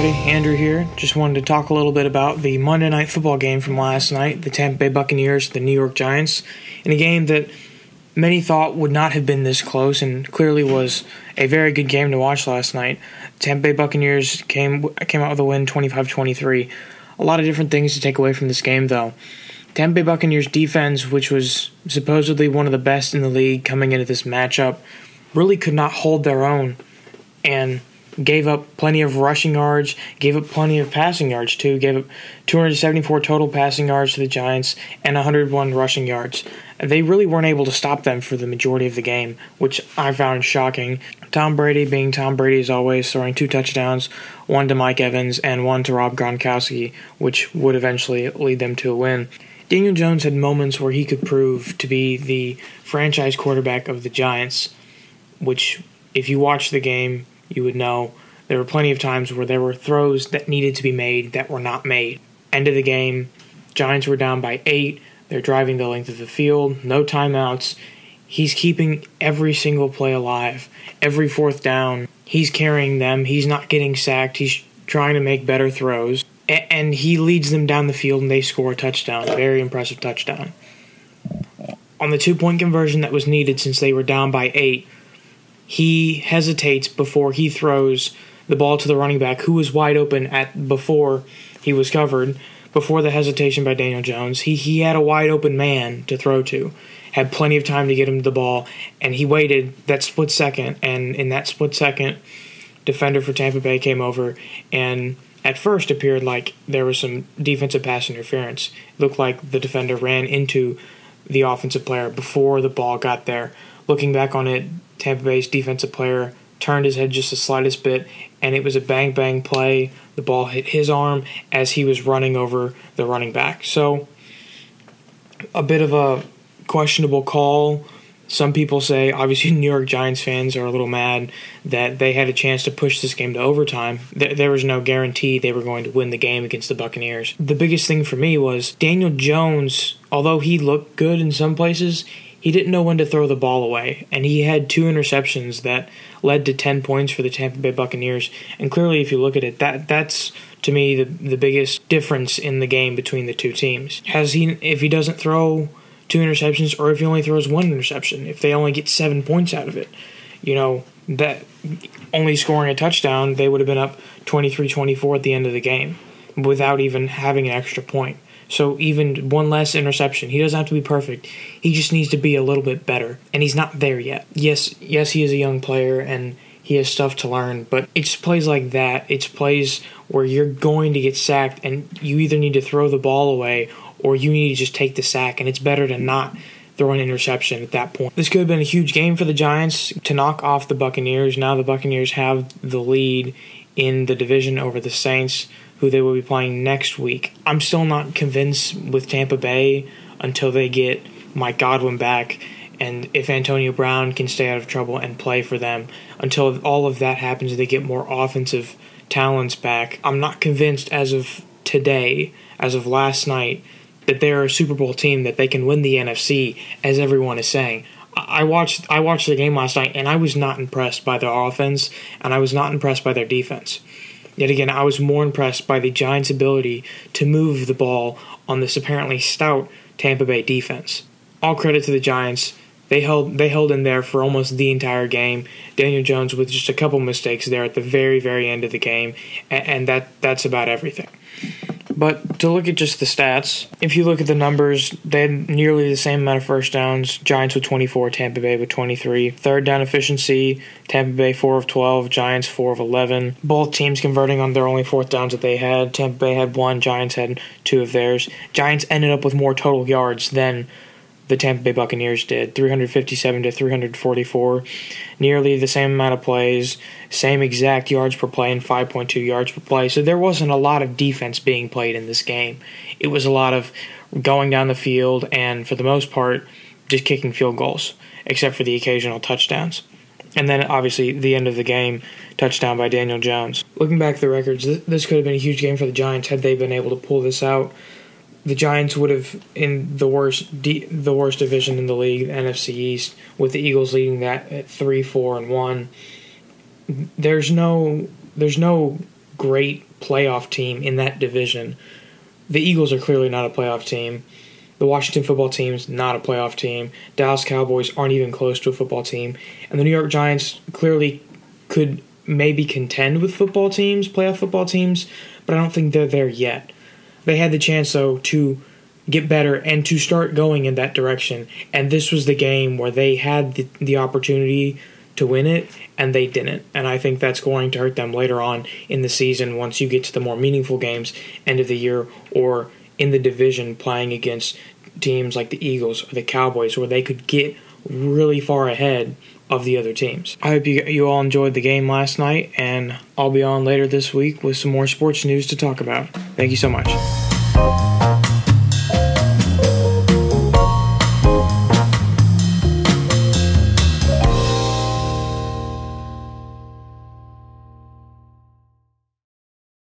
everybody. Andrew here. Just wanted to talk a little bit about the Monday Night Football game from last night, the Tampa Bay Buccaneers, the New York Giants, in a game that many thought would not have been this close and clearly was a very good game to watch last night. Tampa Bay Buccaneers came came out with a win 25-23. A lot of different things to take away from this game though. Tampa Bay Buccaneers defense, which was supposedly one of the best in the league coming into this matchup, really could not hold their own and gave up plenty of rushing yards, gave up plenty of passing yards too, gave up 274 total passing yards to the Giants and 101 rushing yards. They really weren't able to stop them for the majority of the game, which I found shocking. Tom Brady, being Tom Brady as always, throwing two touchdowns, one to Mike Evans and one to Rob Gronkowski, which would eventually lead them to a win. Daniel Jones had moments where he could prove to be the franchise quarterback of the Giants, which, if you watch the game, you would know there were plenty of times where there were throws that needed to be made that were not made. End of the game, Giants were down by eight. They're driving the length of the field, no timeouts. He's keeping every single play alive. Every fourth down, he's carrying them. He's not getting sacked. He's trying to make better throws. And he leads them down the field and they score a touchdown. Very impressive touchdown. On the two point conversion that was needed since they were down by eight, he hesitates before he throws the ball to the running back who was wide open at before he was covered before the hesitation by Daniel Jones. He he had a wide open man to throw to. Had plenty of time to get him the ball and he waited that split second and in that split second defender for Tampa Bay came over and at first appeared like there was some defensive pass interference. It looked like the defender ran into the offensive player before the ball got there. Looking back on it, Tampa Bay's defensive player turned his head just the slightest bit, and it was a bang bang play. The ball hit his arm as he was running over the running back. So, a bit of a questionable call. Some people say, obviously, New York Giants fans are a little mad that they had a chance to push this game to overtime. There was no guarantee they were going to win the game against the Buccaneers. The biggest thing for me was Daniel Jones, although he looked good in some places, he didn't know when to throw the ball away, and he had two interceptions that led to 10 points for the Tampa Bay Buccaneers. And clearly, if you look at it, that that's to me the the biggest difference in the game between the two teams. Has he if he doesn't throw two interceptions, or if he only throws one interception, if they only get seven points out of it, you know that only scoring a touchdown, they would have been up 23-24 at the end of the game without even having an extra point. So even one less interception, he doesn't have to be perfect. He just needs to be a little bit better, and he's not there yet. Yes, yes, he is a young player and he has stuff to learn, but it's plays like that. It's plays where you're going to get sacked, and you either need to throw the ball away or you need to just take the sack, and it's better to not throw an interception at that point. This could have been a huge game for the Giants to knock off the Buccaneers. Now the Buccaneers have the lead in the division over the Saints who they will be playing next week. I'm still not convinced with Tampa Bay until they get Mike Godwin back and if Antonio Brown can stay out of trouble and play for them until all of that happens they get more offensive talents back. I'm not convinced as of today, as of last night, that they're a Super Bowl team that they can win the NFC as everyone is saying. I watched I watched the game last night and I was not impressed by their offense and I was not impressed by their defense. Yet again, I was more impressed by the Giants' ability to move the ball on this apparently stout Tampa Bay defense. All credit to the Giants. They held they held in there for almost the entire game. Daniel Jones with just a couple mistakes there at the very very end of the game, and, and that that's about everything. But to look at just the stats, if you look at the numbers, they had nearly the same amount of first downs. Giants with 24, Tampa Bay with 23. Third down efficiency, Tampa Bay 4 of 12, Giants 4 of 11. Both teams converting on their only fourth downs that they had. Tampa Bay had one, Giants had two of theirs. Giants ended up with more total yards than the Tampa Bay Buccaneers did 357 to 344. Nearly the same amount of plays, same exact yards per play, and 5.2 yards per play. So there wasn't a lot of defense being played in this game. It was a lot of going down the field and, for the most part, just kicking field goals, except for the occasional touchdowns. And then, obviously, the end of the game, touchdown by Daniel Jones. Looking back at the records, this could have been a huge game for the Giants had they been able to pull this out the Giants would have in the worst the worst division in the league, the NFC East, with the Eagles leading that at three, four, and one. There's no there's no great playoff team in that division. The Eagles are clearly not a playoff team. The Washington football team's not a playoff team. Dallas Cowboys aren't even close to a football team. And the New York Giants clearly could maybe contend with football teams, playoff football teams, but I don't think they're there yet. They had the chance, though, to get better and to start going in that direction. And this was the game where they had the, the opportunity to win it and they didn't. And I think that's going to hurt them later on in the season once you get to the more meaningful games, end of the year, or in the division playing against teams like the Eagles or the Cowboys where they could get really far ahead of the other teams. I hope you, you all enjoyed the game last night, and I'll be on later this week with some more sports news to talk about. Thank you so much.